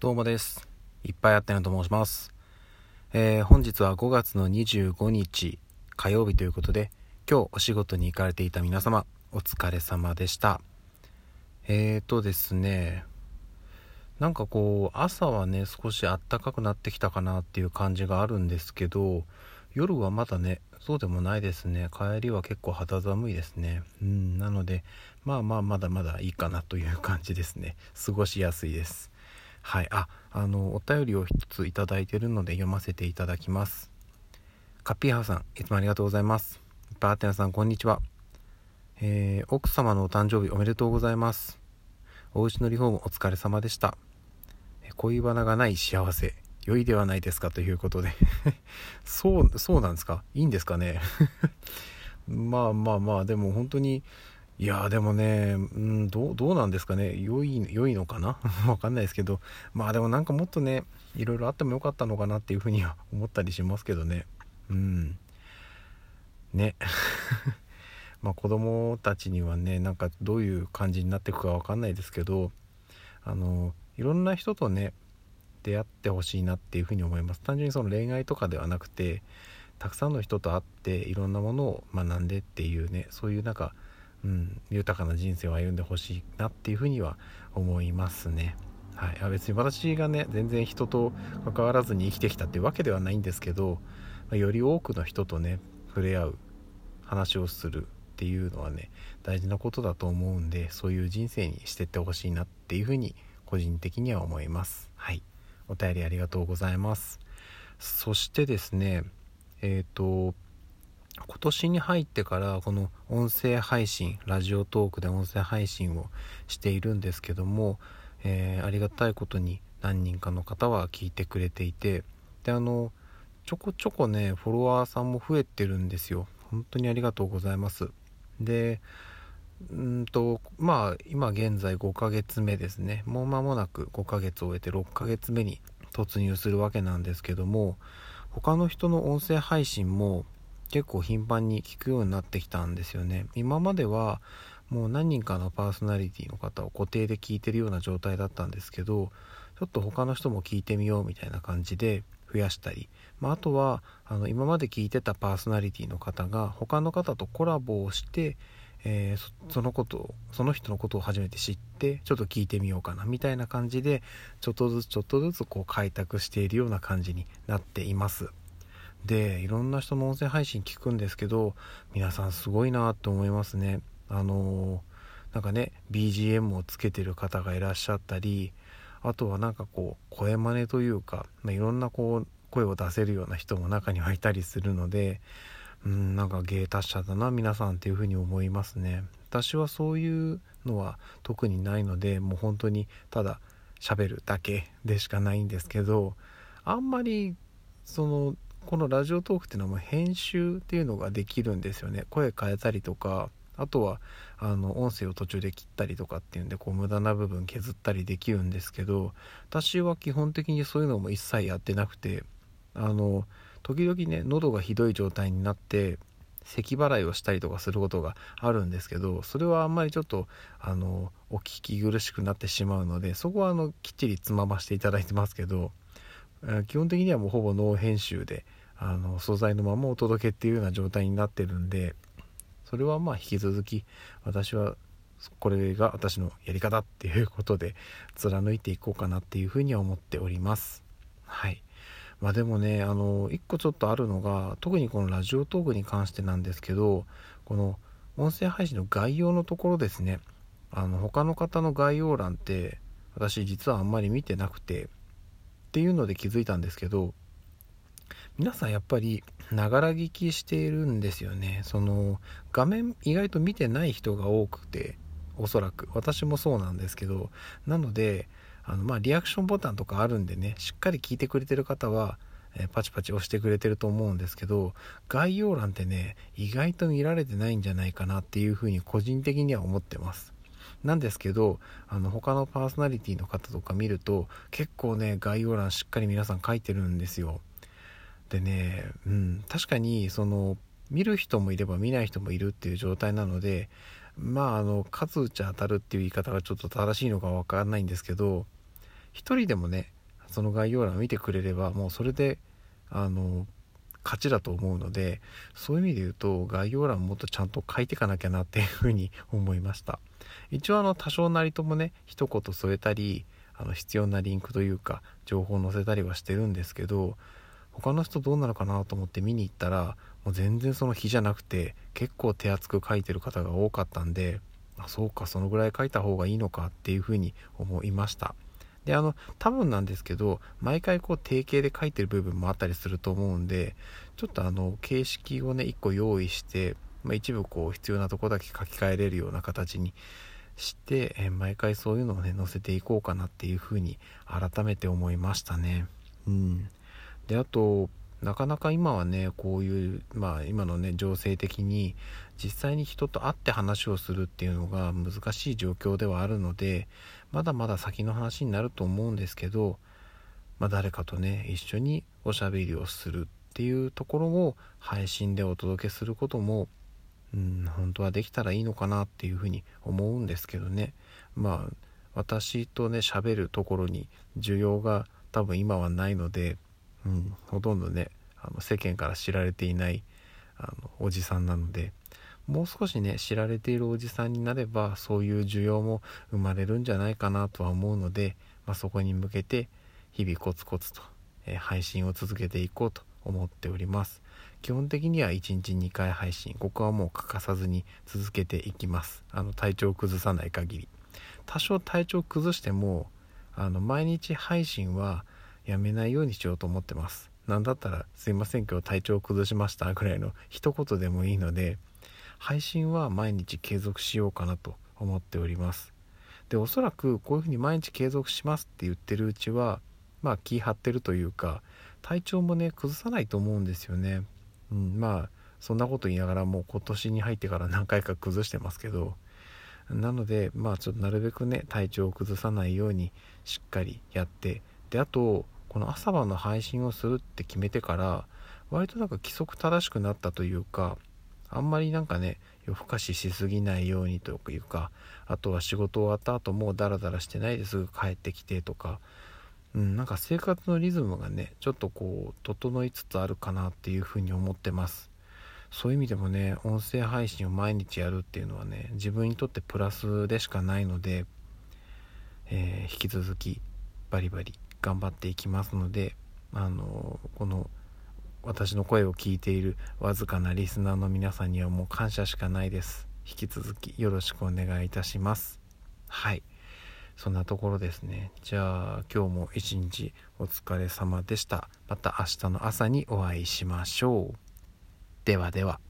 どうもです。いっぱいあったよと申します。えー本日は5月の25日火曜日ということで、今日お仕事に行かれていた皆様、お疲れ様でした。えーとですね、なんかこう、朝はね、少し暖かくなってきたかなっていう感じがあるんですけど、夜はまだね、そうでもないですね。帰りは結構肌寒いですね。うん、なので、まあまあ、まだまだいいかなという感じですね。過ごしやすいです。はい、あ、あの、お便りを一ついただいてるので読ませていただきます。カッピーハウさん、いつもありがとうございます。バーテナさん、こんにちは。えー奥様のお誕生日おめでとうございます。お家のリフォームお疲れ様でした。恋バナがない幸せ、良いではないですかということで。そう、そうなんですか？いいんですかね？まあまあまあ、でも本当に、いやでもね、うん、どう、どうなんですかね良い、良いのかな？わかんないですけど、まあでもなんかもっとね、いろいろあってもよかったのかなっていうふうには 思ったりしますけどね。うん。ね。まあ子供たちにはね、なんかどういう感じになっていくかわかんないですけど、あの、いろんな人とね、出会ってほしいなっていうふうに思います。単純にその恋愛とかではなくて、たくさんの人と会っていろんなものを学んでっていうね、そういうなんか、うん、豊かな人生を歩んでほしいなっていうふうには思いますね。はい、別に私がね全然人と関わらずに生きてきたっていうわけではないんですけど、より多くの人とね触れ合う話をするっていうのはね大事なことだと思うんでそういう人生にしてってほしいなっていうふうに個人的には思います。はい、お便りありがとうございます。そしてですねえっ、と今年に入ってからこの音声配信ラジオトークで音声配信をしているんですけども、えーありがたいことに何人かの方は聞いてくれていてであのちょこちょこねフォロワーさんも増えてるんですよ。本当にありがとうございます。でうんとまあ今現在5ヶ月目ですね。もう間もなく5ヶ月を終えて6ヶ月目に突入するわけなんですけども他の人の音声配信も結構頻繁に聞くようになってきたんですよね今まではもう何人かのパーソナリティの方を固定で聞いてるような状態だったんですけどちょっと他の人も聞いてみようみたいな感じで増やしたり、まあ、あとはあの今まで聞いてたパーソナリティの方が他の方とコラボをして、えーそのことその人のことを初めて知ってちょっと聞いてみようかなみたいな感じでちょっとずつちょっとずつこう開拓しているような感じになっています。でいろんな人の音声配信聞くんですけど皆さんすごいなと思いますね。あのーなんかね BGM をつけてる方がいらっしゃったりあとはなんかこう声真似というか、まあ、いろんなこう声を出せるような人も中にはいたりするのでうんなんか芸達者だな皆さんっていうふうに思いますね。私はそういうのは特にないのでもう本当にただ喋るだけでしかないんですけどあんまりそのこのラジオトークっていうのはも編集っていうのができるんですよね。声変えたりとかあとはあの音声を途中で切ったりとかっていうんでこう無駄な部分削ったりできるんですけど私は基本的にそういうのも一切やってなくてあの時々ね喉がひどい状態になって咳払いをしたりとかすることがあるんですけどそれはあんまりちょっとあのお聞き苦しくなってしまうのでそこはあのきっちりつまましていただいてますけど基本的にはもうほぼノー編集であの素材のままお届けっていうような状態になってるんでそれはまあ引き続き私はこれが私のやり方っていうことで貫いていこうかなっていうふうには思っております。はい。まあでもねあの一個ちょっとあるのが特にこのラジオトークに関してなんですけどこの音声配信の概要のところですね。あの他の方の概要欄って私実はあんまり見てなくてっていうので気づいたんですけど皆さんやっぱりながら聞きしているんですよね。その画面意外と見てない人が多くておそらく。私もそうなんですけどなのであのまあリアクションボタンとかあるんでねしっかり聞いてくれてる方は、えパチパチ押してくれてると思うんですけど概要欄ってね意外と見られてないんじゃないかなっていうふうに個人的には思ってます。なんですけどあの他のパーソナリティの方とか見ると結構ね概要欄しっかり皆さん書いてるんですよ。でねうん確かにその見る人もいれば見ない人もいるっていう状態なのでまああの数打ち当たるっていう言い方がちょっと正しいのかわからないんですけど一人でもねその概要欄を見てくれればもうそれであの勝ちだと思うのでそういう意味で言うと概要欄もっとちゃんと書いていかなきゃなっていうふうに思いました。一応あの多少なりともね一言添えたりあの必要なリンクというか情報を載せたりはしてるんですけど他の人どうなのかなと思って見に行ったらもう全然その日じゃなくて結構手厚く書いてる方が多かったんであそうかそのぐらい書いた方がいいのかっていうふうに思いました。であの多分なんですけど毎回こう定型で書いてる部分もあったりすると思うんでちょっとあの形式をね1個用意して、まあ、一部こう必要なとこだけ書き換えれるような形にして、え毎回そういうのをね載せていこうかなっていうふうに改めて思いましたね。うん。であとなかなか今はねこういうまあ今のね情勢的に実際に人と会って話をするっていうのが難しい状況ではあるのでまだまだ先の話になると思うんですけど、まあ、誰かとね一緒におしゃべりをするっていうところを配信でお届けすることもうん本当はできたらいいのかなっていうふうに思うんですけどね。まあ私とね喋るところに需要が多分今はないのでうん、ほとんどねあの世間から知られていないあのおじさんなのでもう少しね知られているおじさんになればそういう需要も生まれるんじゃないかなとは思うので、まあ、そこに向けて日々コツコツと、えー、配信を続けていこうと思っております。基本的には1日2回配信ここはもう欠かさずに続けていきます。あの体調を崩さない限り。多少体調崩してもあの毎日配信はやめないようにしようと思ってます。なんだったらすいません今日体調崩しましたぐらいの一言でもいいので配信は毎日継続しようかなと思っております。でおそらくこういうふうに毎日継続しますって言ってるうちはまあ気張ってるというか体調もね崩さないと思うんですよね。うんまあそんなこと言いながらもう今年に入ってから何回か崩してますけどなのでまあちょっとなるべくね体調を崩さないようにしっかりやってであとこの朝晩の配信をするって決めてから割となんか規則正しくなったというかあんまりなんかね夜更かししすぎないようにというかあとは仕事終わった後もうダラダラしてないですぐ帰ってきてとか、うん、なんか生活のリズムがねちょっとこう整いつつあるかなっていうふうに思ってます。そういう意味でもね音声配信を毎日やるっていうのはね自分にとってプラスでしかないので、えー、引き続きバリバリ頑張っていきますのであのこの私の声を聞いているわずかなリスナーの皆さんにはもう感謝しかないです。引き続きよろしくお願いいたします。はい。そんなところですね。じゃあ今日も一日お疲れ様でした。また明日の朝にお会いしましょう。ではでは。